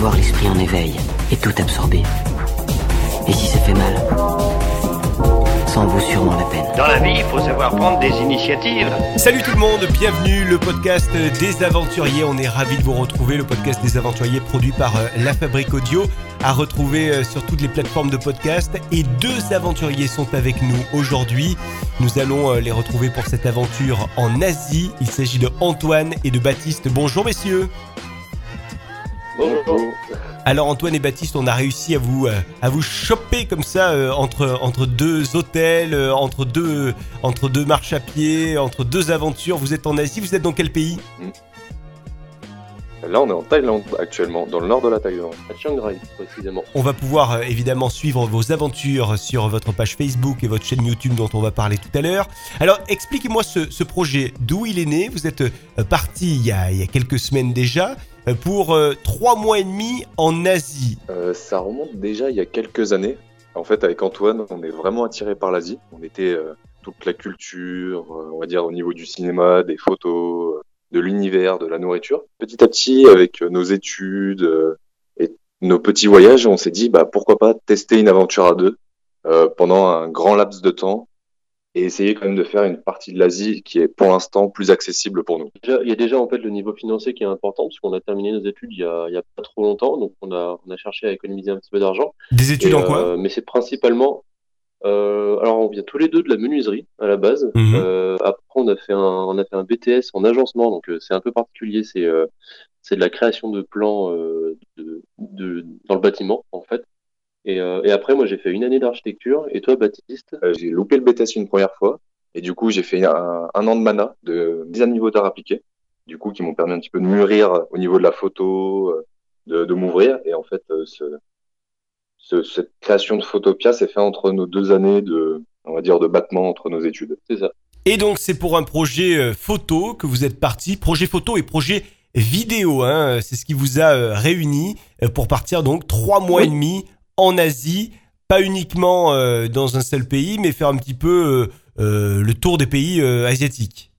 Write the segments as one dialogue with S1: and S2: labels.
S1: avoir l'esprit en éveil et tout absorber. Et si ça fait mal, ça en vaut sûrement la peine.
S2: Dans la vie, il faut savoir prendre des initiatives.
S3: Salut tout le monde, bienvenue le podcast des aventuriers. On est ravis de vous retrouver, le podcast des aventuriers produit par euh, La Fabrique Audio, à retrouver euh, sur toutes les plateformes de podcast. Et deux aventuriers sont avec nous aujourd'hui. Nous allons euh, les retrouver pour cette aventure en Asie. Il s'agit de Antoine et de Baptiste. Bonjour messieurs.
S4: Bonjour.
S3: Alors Antoine et Baptiste, on a réussi à vous euh, à vous choper comme ça euh, entre entre deux hôtels, euh, entre deux entre deux marches à pied, entre deux aventures. Vous êtes en Asie, vous êtes dans quel pays?
S4: Là, on est en Thaïlande actuellement, dans le nord de la Thaïlande.
S5: à Chiang Rai précisément.
S3: On va pouvoir euh, évidemment suivre vos aventures sur votre page Facebook et votre chaîne YouTube dont on va parler tout à l'heure. Alors expliquez-moi ce, ce projet, d'où il est né? Vous êtes euh, parti il y, a, il y a quelques semaines déjà pour euh, trois mois et demi en Asie.
S4: Euh, ça remonte déjà il y a quelques années. En fait, avec Antoine, on est vraiment attiré par l'Asie. On était euh, toute la culture, euh, on va dire au niveau du cinéma, des photos, euh, de l'univers, de la nourriture. Petit à petit, avec euh, nos études euh, et nos petits voyages, on s'est dit bah pourquoi pas tester une aventure à deux euh, pendant un grand laps de temps et essayer quand même de faire une partie de l'Asie qui est pour l'instant plus accessible pour nous.
S5: Il y a déjà en fait le niveau financier qui est important parce qu'on a terminé nos études il y a, il y a pas trop longtemps, donc on a, on a cherché à économiser un petit peu d'argent.
S3: Des études
S5: Et,
S3: en quoi?
S5: euh, Mais c'est principalement. Euh, alors on vient tous les deux de la menuiserie à la base.
S3: Mhm.
S5: Euh, après on a fait un on a fait un BTS en agencement donc euh, c'est un peu particulier c'est euh, c'est de la création de plans euh, de, de dans le bâtiment en fait. Et, euh, et après moi j'ai fait une année d'architecture. Et toi Baptiste?
S4: Euh, j'ai loupé le BTS une première fois. Et du coup j'ai fait un, un an de mana de à niveau d'art appliqué. Du coup qui m'ont permis un petit peu de mûrir au niveau de la photo euh, de, de m'ouvrir. Et en fait ce, ce- cette création de Photopia s'est fait entre nos deux années de on va dire de battement entre nos études.
S5: C'est ça.
S3: Et donc c'est pour un projet photo que vous êtes parti, projet photo et projet vidéo, hein, c'est ce qui vous a réunis euh, pour partir donc trois mois
S5: Oui.
S3: et demi en Asie, pas uniquement euh, dans un seul pays, mais faire un petit peu euh, euh, le tour des pays asiatiques.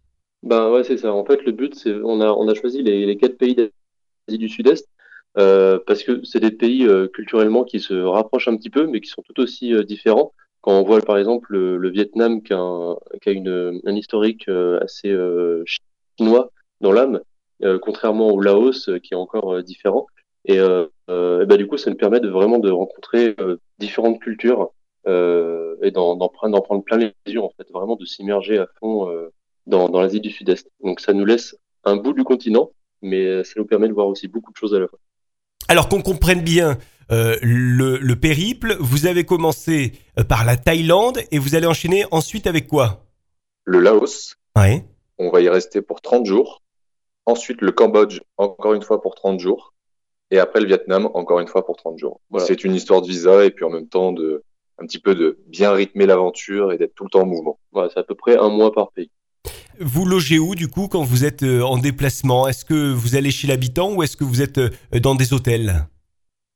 S5: Ben ouais, c'est ça. En fait, le but, c'est on a on a choisi les, quatre pays d'Asie du Sud-Est parce que c'est des pays culturellement qui se rapprochent un petit peu, mais qui sont tout aussi différents. Quand on voit par exemple le, Vietnam qui a, un, qui a une, un historique assez chinois dans l'âme, contrairement au Laos qui est encore différent. Et, euh, euh, et ben, du coup, ça nous permet de vraiment de rencontrer euh, différentes cultures euh, et d'en d'en prendre, d'en prendre plein les yeux en fait, vraiment de s'immerger à fond. euh, dans, dans l'Asie du Sud-Est. Donc ça nous laisse un bout du continent, mais ça nous permet de voir aussi beaucoup de choses à la fois.
S3: Alors qu'on comprenne bien euh, le, le périple, vous avez commencé par la Thaïlande et vous allez enchaîner ensuite avec quoi?
S4: Le Laos
S3: Ouais.
S4: on va y rester pour 30 jours ensuite le Cambodge encore une fois pour 30 jours et après le Vietnam encore une fois pour 30 jours.
S5: Voilà.
S4: c'est une histoire de visa et puis en même temps de un petit peu de bien rythmer l'aventure et d'être tout le temps en mouvement.
S5: Voilà, c'est à peu près un mois par pays.
S3: Vous logez où du coup quand vous êtes euh, en déplacement? Est-ce que vous allez chez l'habitant ou est-ce que vous êtes euh, dans des hôtels?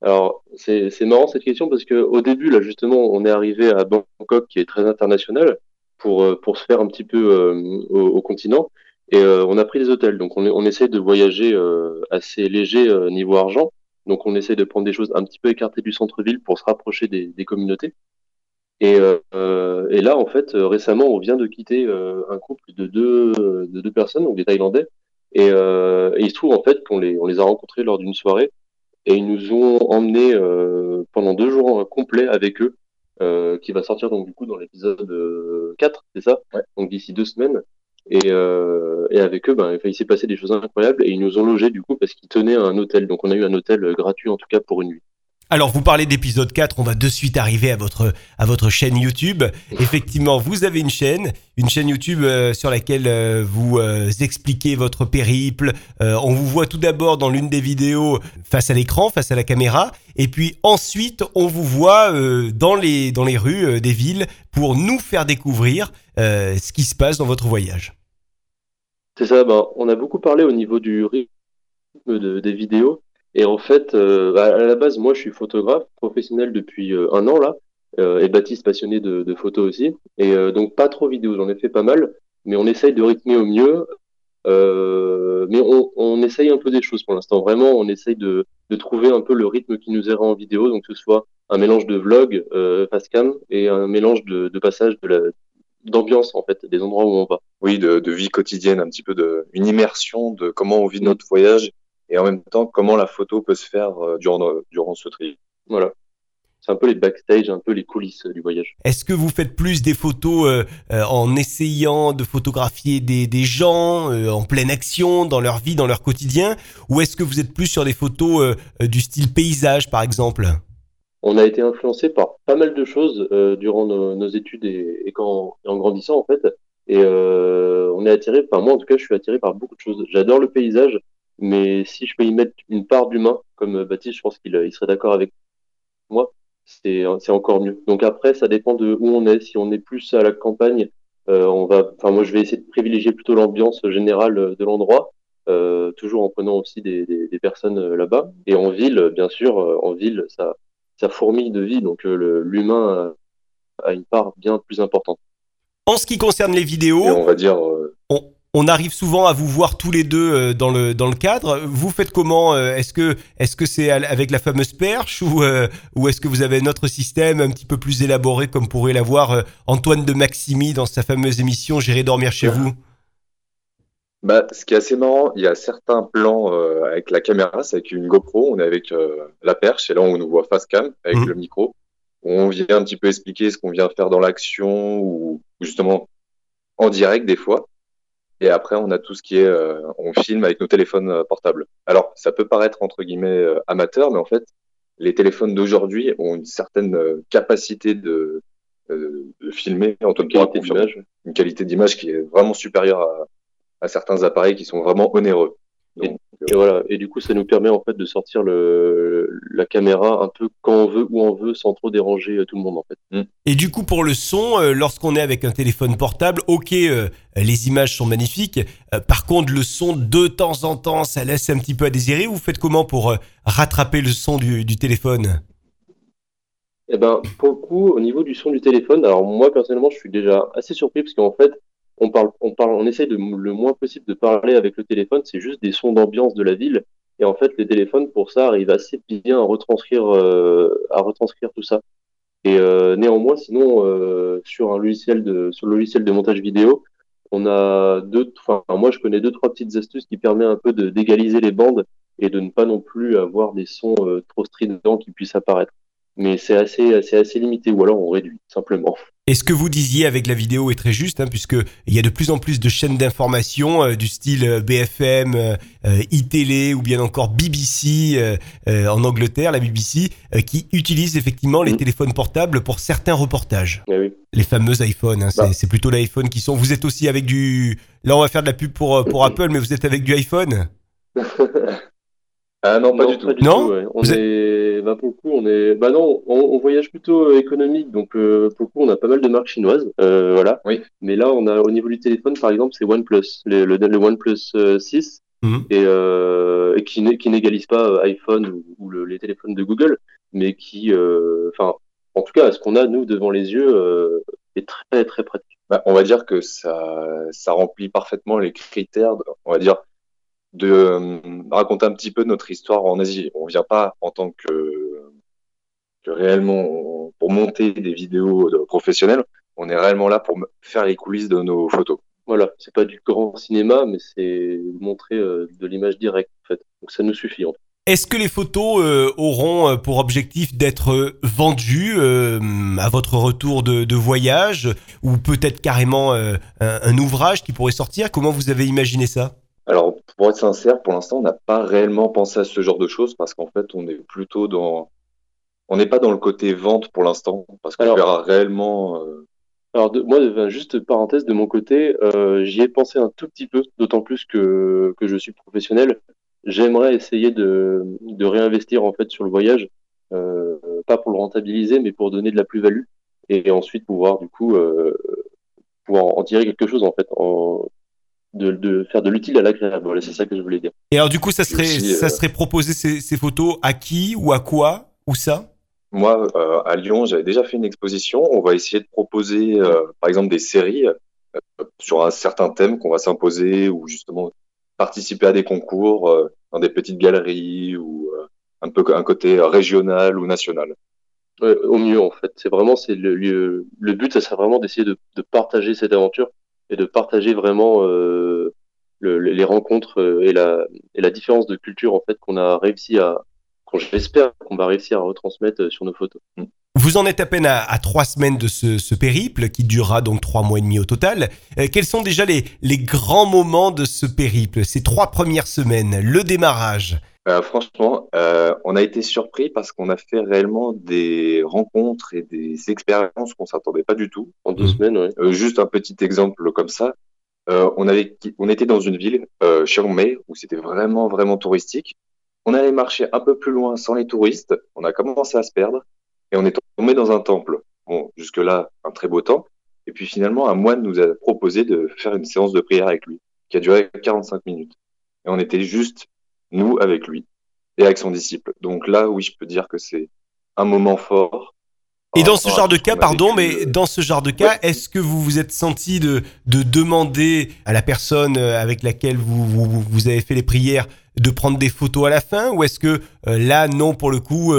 S5: Alors c'est c'est marrant cette question parce que au début là justement on est arrivé à Bangkok qui est très international pour euh, pour se faire un petit peu euh, au, au continent et euh, on a pris des hôtels. Donc on on essaie de voyager euh, assez léger euh, niveau argent. Donc on essaie de prendre des choses un petit peu écartées du centre-ville pour se rapprocher des, des communautés. Et, euh, et là en fait euh, récemment on vient de quitter euh, un couple de deux de deux personnes donc des Thaïlandais. Et, euh, et il se trouve en fait qu'on les on les a rencontrés lors d'une soirée. Et ils nous ont emmenés euh, pendant deux jours complets avec eux, euh, qui va sortir donc du coup dans l'épisode euh, 4, c'est ça?
S4: Ouais.
S5: Donc d'ici deux semaines. Et, euh, et avec eux, ben, il s'est passé des choses incroyables et ils nous ont logés du coup parce qu'ils tenaient un hôtel. Donc on a eu un hôtel euh, gratuit en tout cas pour une nuit.
S3: Alors vous parlez d'épisode 4, on va de suite arriver à votre à votre chaîne YouTube. Effectivement, vous avez une chaîne, une chaîne YouTube euh, sur laquelle vous expliquez votre périple. On vous voit tout d'abord dans l'une des vidéos face à l'écran, face à la caméra, et puis ensuite on vous voit dans les dans les rues des villes pour nous faire découvrir euh, ce qui se passe dans votre voyage.
S5: C'est ça, ben, on a beaucoup parlé au niveau du rythme de- des vidéos. Et en fait, euh, à à la base, moi, je suis photographe professionnel depuis euh, un an là, et Baptiste passionné de, de photos aussi. Et donc pas trop vidéo, j'en ai fait pas mal, mais on essaye de rythmer au mieux mais on, essaye un peu des choses pour l'instant. Vraiment, on essaye de, trouver un peu le rythme qui nous ira en vidéo, donc que ce soit un mélange de vlog, euh, cam et un mélange de passage de la d'ambiance en fait, des endroits où on va.
S4: Oui, de, de, vie quotidienne, un petit peu de une immersion de comment on vit notre voyage et en même temps comment la photo peut se faire euh, durant durant ce tri.
S5: Voilà c'est un peu les backstage, un peu les coulisses du voyage.
S3: Est-ce que vous faites plus des photos euh, euh, en essayant de photographier des, des gens euh, en pleine action dans leur vie, dans leur quotidien, ou est-ce que vous êtes plus sur des photos du style paysage, par exemple?
S5: On a été influencé par pas mal de choses durant nos, nos, études et, et, quand, en grandissant en fait. Et on est attiré, enfin moi en tout cas, je suis attiré par beaucoup de choses. J'adore le paysage, mais si je peux y mettre une part d'humain, comme Baptiste, je pense qu'il il serait d'accord avec moi c'est encore mieux. Donc après, ça dépend de où on est. Si on est plus à la campagne, euh, on va, enfin moi je vais essayer de privilégier plutôt l'ambiance générale de l'endroit, euh, toujours en prenant aussi des, des, des personnes euh, là-bas. Et en ville, bien sûr, euh, en ville, ça, ça fourmille de vie, donc euh, l'humain a une part bien plus importante.
S3: En ce qui concerne les vidéos,
S4: on va dire,
S3: on, on arrive souvent à vous voir tous les deux euh, dans le dans le cadre. Vous faites comment euh, Est-ce que est-ce que c'est avec la fameuse perche ou euh, ou est-ce que vous avez notre système un petit peu plus élaboré comme pourrait l'avoir Antoine de Maximi dans sa fameuse émission J'irai dormir chez vous?
S4: Bah, ce qui est assez marrant, il y a certains plans avec la caméra, c'est avec une GoPro, on est avec la perche, et là on nous voit face cam avec mmh. le micro. On vient un petit peu expliquer ce qu'on vient faire dans l'action ou justement en direct des fois. Et après, on a tout ce qui est, euh, on filme avec nos téléphones euh, portables. Alors, ça peut paraître entre guillemets euh, amateur, mais en fait, les téléphones d'aujourd'hui ont une certaine capacité de, de filmer, en tout cas, une qualité d'image qui est vraiment supérieure à, à certains appareils qui sont vraiment onéreux.
S5: Donc, et, voilà. Et du coup, ça nous permet en fait de sortir le, la caméra un peu quand on veut, où on veut, sans trop déranger tout le monde en fait.
S3: Mm. Et du coup, pour le son, euh, lorsqu'on est avec un téléphone portable, ok, euh, les images sont magnifiques. Euh, par contre, le son, de temps en temps, ça laisse un petit peu à désirer. Vous faites comment pour rattraper le son du, du téléphone?
S5: Eh ben, pour le coup, au niveau du son du téléphone, alors moi personnellement, je suis déjà assez surpris parce qu'en fait, on parle, on parle, on essaie de le moins possible de parler avec le téléphone. C'est juste des sons d'ambiance de la ville. Et en fait, les téléphones, pour ça, arrivent assez bien à retranscrire, euh, à retranscrire tout ça. Et euh, néanmoins, sinon, euh, sur un logiciel de, sur le logiciel de montage vidéo, on a deux, enfin, moi, je connais deux, trois petites astuces qui permettent un peu d'égaliser les bandes et de ne pas non plus avoir des sons trop stridents qui puissent apparaître. Mais c'est assez, assez, assez limité, ou alors on réduit simplement.
S3: Et ce que vous disiez avec la vidéo est très juste, hein, puisque il y a de plus en plus de chaînes d'information euh, du style euh, BFM, euh, iTélé ou bien encore BBC euh, en Angleterre, la BBC, qui utilisent effectivement les mmh. téléphones portables pour certains reportages.
S5: Eh oui.
S3: Les fameux iPhones, hein, bah. c'est plutôt l'iPhone qui sont. Vous êtes aussi avec du. Là, on va faire de la pub pour pour Apple, mais vous êtes avec du iPhone?
S4: Ah non, pas du tout.
S3: non,
S5: on est, bah pour le coup, on est, bah non, on, on voyage plutôt euh, économique, donc euh, pour le coup, on a pas mal de marques chinoises, euh, voilà.
S4: Oui.
S5: Mais là, on a au niveau du téléphone, par exemple, c'est OnePlus, le, le, le OnePlus 6, mhm. et, euh, et qui, qui n'égalise pas euh, iPhone ou, ou le, les téléphones de Google, mais qui, enfin, en tout cas, ce qu'on a nous devant les yeux est très très pratique.
S4: Bah, on va dire que ça, ça remplit parfaitement les critères, on va dire de euh, raconter un petit peu notre histoire en Asie. On vient pas en tant que, que réellement pour monter des vidéos de professionnelles. On est réellement là pour faire les coulisses de nos photos.
S5: Voilà, c'est pas du grand cinéma, mais c'est montrer euh, de l'image directe en fait. Donc ça nous suffit. En fait.
S3: Est-ce que les photos euh, auront euh, pour objectif d'être vendues euh, à votre retour de, de voyage ou peut-être carrément un, un ouvrage qui pourrait sortir? Comment vous avez imaginé ça?
S4: Alors, pour être sincère, pour l'instant, on n'a pas réellement pensé à ce genre de choses parce qu'en fait, on est plutôt dans. On n'est pas dans le côté vente pour l'instant parce qu'on verra réellement. Euh...
S5: Alors, de, moi, juste parenthèse de mon côté, euh, j'y ai pensé un tout petit peu, d'autant plus que, que je suis professionnel. J'aimerais essayer de, de réinvestir en fait sur le voyage, euh, pas pour le rentabiliser, mais pour donner de la plus-value et ensuite pouvoir du coup euh, pouvoir en tirer quelque chose en fait en, de, de faire de l'utile à l'agréable. Voilà, c'est ça que je voulais dire.
S3: Et alors, du coup, ça serait, ça euh, serait proposer ces, ces, photos à qui ou à quoi ou ça?
S4: Moi, euh, à Lyon, j'avais déjà fait une exposition. On va essayer de proposer, euh, par exemple, des séries sur un certain thème qu'on va s'imposer ou justement participer à des concours dans des petites galeries ou un peu un côté régional ou national.
S5: au mieux en fait. C'est vraiment c'est le, le, but, ça serait vraiment d'essayer de, de, partager cette aventure et de partager vraiment euh, le, les rencontres euh, et la, différence de culture en fait qu'on a réussi à, qu'on j'espère qu'on va réussir à retransmettre euh, sur nos photos. Mm.
S3: Vous en êtes à peine à, trois semaines de ce, périple qui durera donc trois mois et demi au total. Quels sont déjà les grands moments de ce périple, ces trois premières semaines, le démarrage?
S4: Euh, franchement, euh, on a été surpris parce qu'on a fait réellement des rencontres et des expériences qu'on s'attendait pas du tout.
S5: En deux mmh. semaines, ouais.
S4: Euh, juste un petit exemple comme ça. on avait, on était dans une ville, Chiang Mai, où c'était vraiment, vraiment touristique. On allait marcher un peu plus loin sans les touristes. On a commencé à se perdre et on est tombé dans un temple. Bon, jusque là, un très beau temple. Et puis finalement, un moine nous a proposé de faire une séance de prière avec lui, qui a duré 45 minutes. Et on était juste nous avec lui et avec son disciple. Donc là, oui, je peux dire que c'est un moment fort.
S3: Et dans ce genre de cas, pardon, mais euh, dans ce genre de cas, est-ce que vous vous êtes senti de, de demander à la personne euh, avec laquelle vous, vous, vous, avez fait les prières de prendre des photos à la fin Ou est-ce que euh, là, non, pour le coup,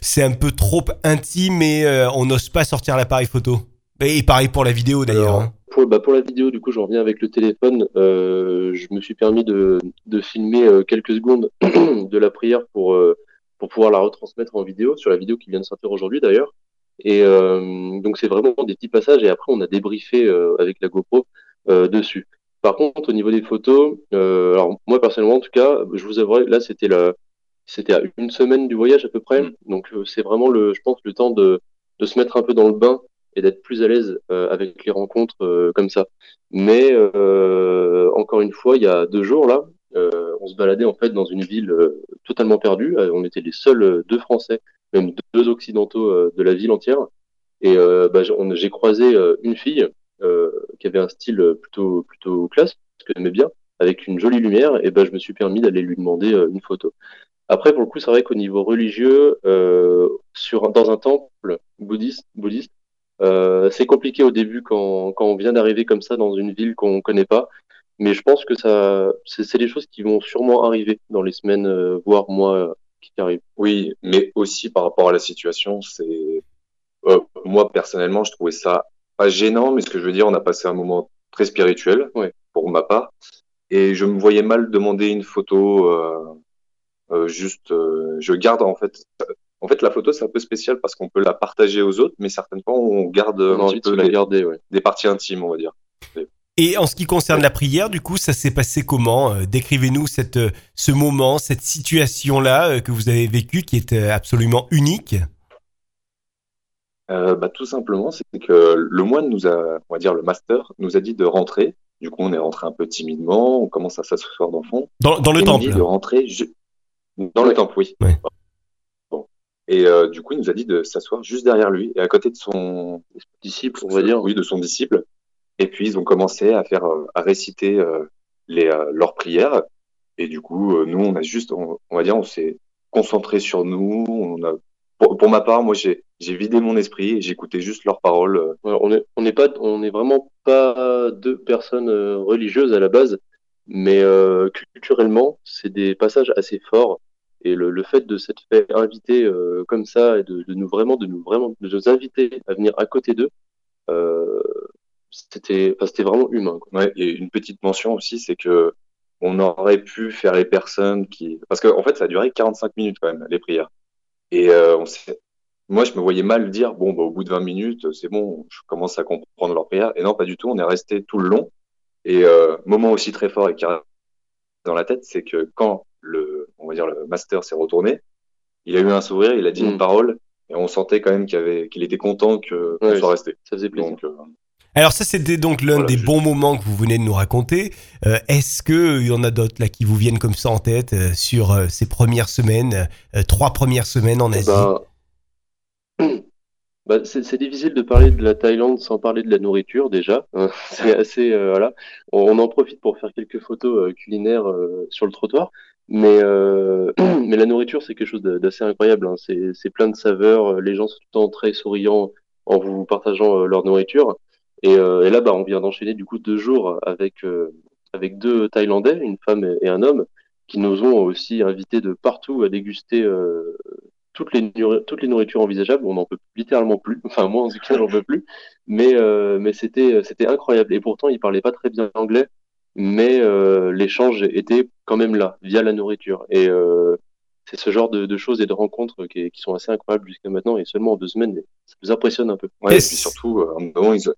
S3: c'est un peu trop intime et on n'ose pas sortir l'appareil photo? Et pareil pour la vidéo d'ailleurs. Hein.
S5: Pour, bah pour, la vidéo, du coup, j'en reviens avec le téléphone. Euh, je me suis permis de, de filmer euh, quelques secondes de la prière pour, euh, pour pouvoir la retransmettre en vidéo, sur la vidéo qui vient de sortir aujourd'hui d'ailleurs. Et euh, donc, c'est vraiment des petits passages et après, on a débriefé euh, avec la GoPro dessus. Par contre, au niveau des photos, alors moi personnellement, en tout cas, je vous avouerai, là, c'était la, c'était à une semaine du voyage à peu près. Mm. Donc, c'est vraiment le, je pense, le temps de, de se mettre un peu dans le bain et d'être plus à l'aise euh, avec les rencontres euh, comme ça. Mais euh, encore une fois, il y a deux jours là, on se baladait en fait dans une ville totalement perdue. on était les seuls deux Français, même deux Occidentaux de la ville entière. Et bah, j'ai croisé une fille qui avait un style plutôt plutôt classe, que j'aimais bien, avec une jolie lumière. Et ben, je me suis permis d'aller lui demander une photo. Après, pour le coup, c'est vrai qu'au niveau religieux, sur dans un temple bouddhiste, bouddhiste euh, c'est compliqué au début quand, quand on vient d'arriver comme ça dans une ville qu'on connaît pas, mais je pense que ça, c'est des choses qui vont sûrement arriver dans les semaines, euh, voire mois euh, qui arrivent.
S4: Oui, mais aussi par rapport à la situation, c'est euh, moi personnellement, je trouvais ça pas gênant, mais ce que je veux dire, on a passé un moment très spirituel
S5: ouais.
S4: pour ma part, et je me voyais mal demander une photo. Euh, juste, je garde en fait en fait, la photo, c'est un peu spécial parce qu'on peut la partager aux autres, mais certaines fois, on garde un petit peu
S5: la garder, ouais.
S4: des parties intimes, on va dire.
S3: Et en ce qui concerne la prière, du coup, ça s'est passé comment? Euh, Décrivez-nous cette, euh, ce moment, cette situation-là euh, que vous avez vécue qui est absolument unique.
S4: Euh, bah, tout simplement, c'est que le moine nous a, on va dire le master, nous a dit de rentrer. Du coup, on est rentré un peu timidement, on commence à s'asseoir dans le fond.
S3: Dans, dans le temple.
S4: de rentrer dans le temple, oui.
S3: Ouais.
S4: Et euh, du coup, il nous a dit de s'asseoir juste derrière lui et à côté de son
S5: disciple, on va dire.
S4: Oui, de son disciple. Et puis ils ont commencé à faire, euh, à réciter euh, les leurs prières. Et du coup, nous, on a juste, on, va dire, on s'est concentré sur nous. On a, pour, pour ma part, moi, j'ai j'ai vidé mon esprit et j'écoutais juste leurs paroles.
S5: on est on n'est pas, on est vraiment pas deux personnes religieuses à la base, mais culturellement, c'est des passages assez forts et le, le fait de s'être fait inviter euh, comme ça et de, nous vraiment, de nous vraiment, de nous inviter à venir à côté d'eux, euh, c'était, c'était vraiment humain.
S4: Et une petite mention aussi, c'est que on aurait pu faire les personnes qui, parce qu'en en fait, ça a duré 45 minutes quand même les prières. Et euh, moi, je me voyais mal dire bon, bah, au bout de 20 minutes, c'est bon, je commence à comprendre leur prière. Et non, pas du tout. On est resté tout le long. Et moment aussi très fort et qui dans la tête, c'est que quand va dire, le master s'est retourné. Il a eu un sourire, il a dit une mm. parole, et on sentait quand même qu'il avait, qu'il était content que qu'on soit resté.
S5: Ça faisait plaisir.
S4: Donc, euh,
S3: alors ça c'était donc l'un voilà, des je... bons moments que vous venez de nous raconter. Euh, Est-ce que il y en a d'autres là qui vous viennent comme ça en tête euh, sur euh, ces premières semaines, euh, trois premières semaines en Asie?
S5: bah, bah, c'est difficile de parler de la Thaïlande sans parler de la nourriture déjà. c'est assez voilà. On, on, en profite pour faire quelques photos culinaires sur le trottoir. Mais, euh, mais la nourriture, c'est quelque chose d'assez incroyable. Hein. C'est plein de saveurs. Les gens sont tout le temps très souriants en vous partageant euh, leur nourriture. Et, et là, bah, on vient d'enchaîner du coup deux jours avec avec deux Thaïlandais, une femme et un homme, qui nous ont aussi invités de partout à déguster euh, toutes, les toutes les nourritures envisageables. On n'en peut littéralement plus. Enfin, moi, en tout cas, j'en peux plus. Mais, euh, mais c'était, c'était incroyable. Et pourtant, ils parlaient pas très bien anglais. Mais euh, l'échange était quand même là, via la nourriture. Et c'est ce genre de, choses et de rencontres qui, qui sont assez incroyables jusqu'à maintenant. Et seulement en deux semaines, ça nous impressionne un peu.
S4: Ouais, et puis surtout, un moment, ils...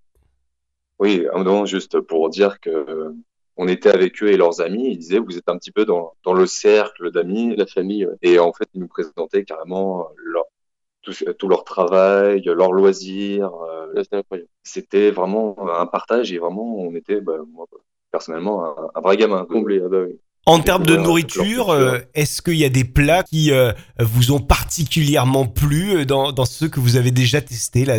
S4: oui, un moment, juste pour dire que on était avec eux et leurs amis. Ils disaient, vous êtes un petit peu dans, dans le cercle d'amis, la famille. Et en fait, ils nous présentaient carrément leur, tout, tout leur travail, leurs loisirs.
S5: Euh, c'était incroyable.
S4: C'était vraiment un partage et vraiment, on était, bah, moi, personnellement, un, un vrai gamin.
S5: Comblé, ah bah oui.
S3: En termes de nourriture, euh, est-ce qu'il y a des plats qui euh, vous ont particulièrement plu dans, dans ceux que vous avez déjà testés là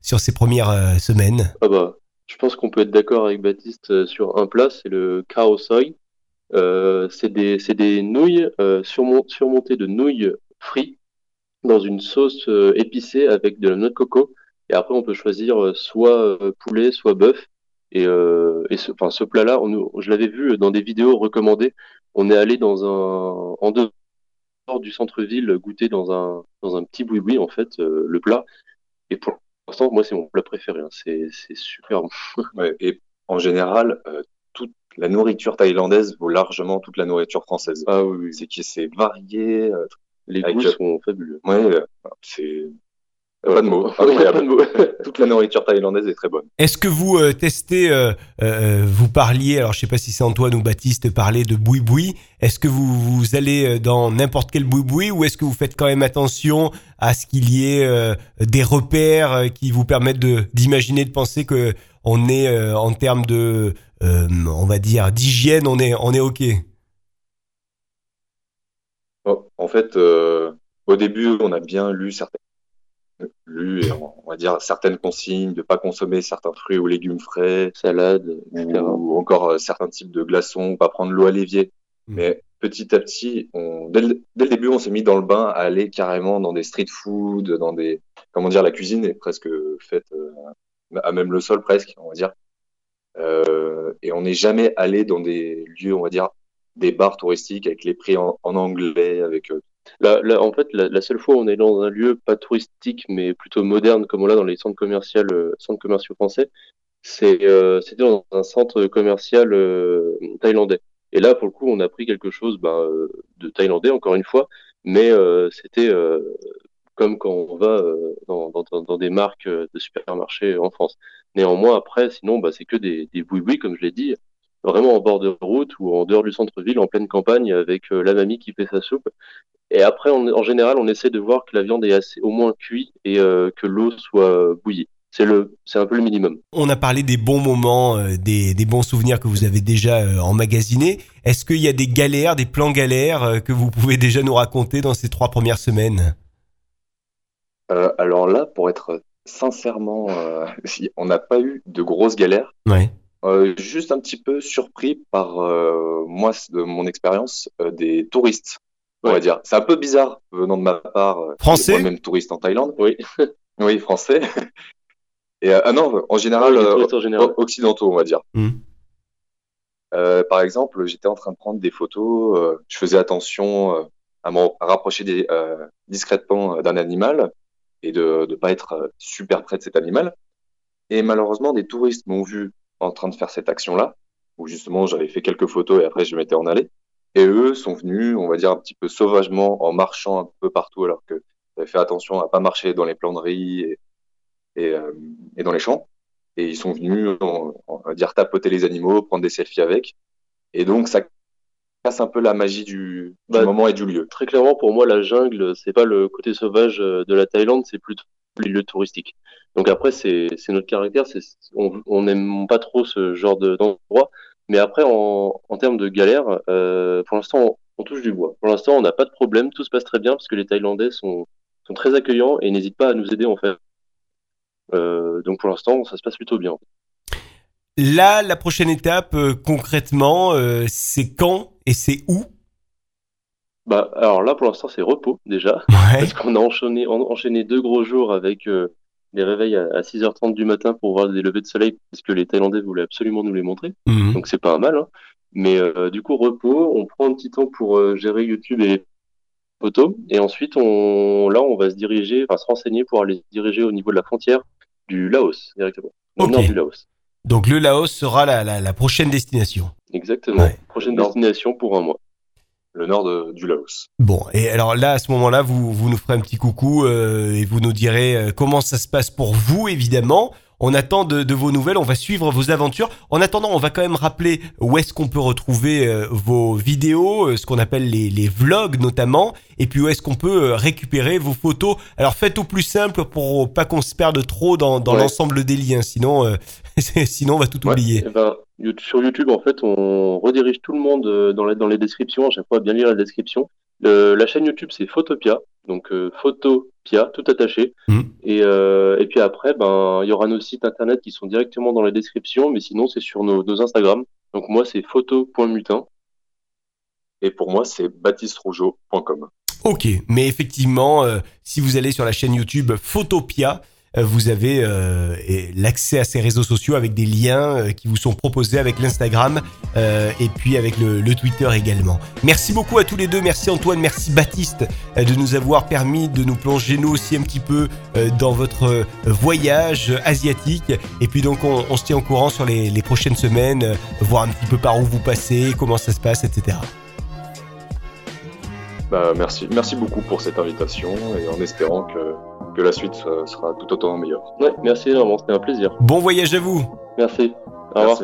S3: sur ces premières semaines?
S5: Ah bah je pense qu'on peut être d'accord avec Baptiste euh, sur un plat, c'est le khao soi. Euh, c'est des, des, nouilles euh, surmontées de nouilles frites dans une sauce euh, épicée avec de la noix de coco. Et après, on peut choisir soit poulet, soit bœuf. Et, et ce, enfin, ce plat-là, je l'avais vu dans des vidéos recommandées. On est allé dans un, en dehors du centre-ville, goûter dans un, dans un petit boui-boui, en fait, le plat. Et pour moi, c'est mon plat préféré. Hein. C'est, super
S4: et en général, euh, toute la nourriture thaïlandaise vaut largement toute la nourriture française.
S5: Ah oui,
S4: c'est qui c'est varié. Euh,
S5: les goûts sont fabuleux.
S4: Ouais, euh, c'est pas de mots. Toute la nourriture thaïlandaise est très bonne.
S3: Est-ce que vous euh, testez, euh, euh, vous parliez, alors je sais pas si c'est Antoine ou Baptiste parlait de boui-boui. Est-ce que vous, vous allez dans n'importe quel boui-boui ou est-ce que vous faites quand même attention à ce qu'il y ait des repères qui vous permettent de d'imaginer, de penser que on est en termes de, on va dire d'hygiène, on est on est ok?
S4: Oh, en fait, au début, on a bien lu certaines lu, on va dire, certaines consignes de pas consommer certains fruits ou légumes frais,
S5: salades,
S4: ou, encore euh, certains types de glaçons, pas prendre l'eau à l'évier. Hmm. Mais petit à petit, on, dès, le, début, on s'est mis dans le bain à aller carrément dans des street food, dans des, comment dire, la cuisine est presque faite euh, à même le sol presque, on va dire. Euh, et on n'est jamais allé dans des lieux, on va dire, des bars touristiques avec les prix en, anglais, avec euh,
S5: en fait, la, seule fois où on est dans un lieu pas touristique, mais plutôt moderne, comme on l'a dans les centres commerciaux, euh, français, euh, c'était dans un centre commercial euh, thaïlandais. Et là, pour le coup, on a pris quelque chose ben, de thaïlandais, encore une fois, mais c'était comme quand on va dans, des marques de supermarchés en France. Néanmoins, après, sinon, bah, c'est que des, des boui comme je l'ai dit, vraiment en bord de route ou en dehors du centre-ville, en pleine campagne, avec la mamie qui fait sa soupe. Et après, en général, on essaie de voir que la viande est assez, au moins cuite et euh, que l'eau soit bouillie. C'est le, c'est un peu le minimum.
S3: On a parlé des bons moments, euh, des, des, bons souvenirs que vous avez déjà euh, emmagasinés. Est-ce qu'il y a des galères, des plans galères que vous pouvez déjà nous raconter dans ces trois premières semaines?
S4: Alors là, pour être sincèrement, on n'a pas eu de grosses galères.
S3: Ouais.
S4: juste un petit peu surpris par moi, de mon expérience, des touristes on va dire. C'est un peu bizarre venant de ma part. Euh,
S3: français.
S4: Moi-même touriste en Thaïlande. Oui. oui, français. Et euh, ah non, en général, euh, en général. occidentaux, on va dire. Hmm. Euh, par exemple, j'étais en train de prendre des photos. je faisais attention à me rapprocher des, discrètement d'un animal et de ne pas être super près de cet animal. Et malheureusement, des touristes m'ont vu en train de faire cette action-là, où justement j'avais fait quelques photos et après je m'étais en allé. Et eux sont venus, on va dire, un petit peu sauvagement en marchant un peu partout, alors que j'avais fait attention à pas marcher dans les planderies et, et, euh, et dans les champs. Et ils sont venus, on, va dire, tapoter les animaux, prendre des selfies avec. Et donc, ça casse un peu la magie du, du bah, moment et du lieu.
S5: Très clairement, pour moi, la jungle, c'est pas le côté sauvage euh, de la Thaïlande, c'est plutôt les lieux touristiques. Donc après, c'est notre caractère, on n'aime pas trop ce genre d'endroit. Mais après, en, en termes de galère, euh, pour l'instant, on, touche du bois. Pour l'instant, on n'a pas de problème, tout se passe très bien parce que les Thaïlandais sont, sont très accueillants et n'hésitent pas à nous aider en fait. Euh, donc pour l'instant, ça se passe plutôt bien.
S3: Là, la prochaine étape, euh, concrètement, c'est quand et c'est où?
S5: Bah, alors là, pour l'instant, c'est repos déjà, parce qu'on a enchaîné, enchaîné deux gros jours avec euh, des réveils à, 6h30 du matin pour voir des levées de soleil parce que les Thaïlandais voulaient absolument nous les montrer.
S3: Mhm.
S5: Donc c'est pas un mal. Hein. Mais euh, du coup, repos, on prend un petit temps pour euh, gérer YouTube et les photos. Et ensuite, on, là, on va se diriger, enfin se renseigner pour aller se diriger au niveau de la frontière du Laos directement. Au nord du Laos.
S3: Donc le Laos sera la, la, la prochaine destination.
S5: Exactement. Prochaine destination pour un mois
S4: le nord de, du Laos.
S3: Bon, et alors là, à ce moment-là, vous, vous nous ferez un petit coucou euh, et vous nous direz euh, comment ça se passe pour vous, évidemment. On attend de, de, vos nouvelles, on va suivre vos aventures. En attendant, on va quand même rappeler où est-ce qu'on peut retrouver euh, vos vidéos, euh, ce qu'on appelle les, les, vlogs notamment, et puis où est-ce qu'on peut euh, récupérer vos photos. Alors faites au plus simple pour pas qu'on se perde trop dans, dans l'ensemble des liens, sinon, sinon on va tout oublier.
S5: Eh ben, sur YouTube, en fait, on redirige tout le monde dans, dans les descriptions. À chaque fois, bien lire la description. la chaîne YouTube, c'est Photopia. Donc euh, Photopia, tout attaché.
S3: Mmh.
S5: Et, euh, et puis après, ben il y aura nos sites internet qui sont directement dans la description, mais sinon c'est sur nos, nos Instagram. Donc moi c'est photo.mutin.
S4: Et pour moi c'est baptisterougeau.com.
S3: Ok, mais effectivement, euh, si vous allez sur la chaîne YouTube Photopia, euh, vous avez euh, l'accès à ces réseaux sociaux avec des liens euh, qui vous sont proposés avec l'Instagram et puis avec le, le, Twitter également. Merci beaucoup à tous les deux, merci Antoine, merci Baptiste de nous avoir permis de nous plonger nous aussi un petit peu dans votre voyage asiatique. Et puis donc on, on se tient au courant sur les, les prochaines semaines, voir un petit peu par où vous passez, comment ça se passe, etc.
S4: Bah, merci, merci beaucoup pour cette invitation et en espérant que que la suite sera tout autant meilleure.
S5: Ouais, merci énormément, c'était un plaisir.
S3: Bon voyage à vous.
S5: Merci. Au revoir.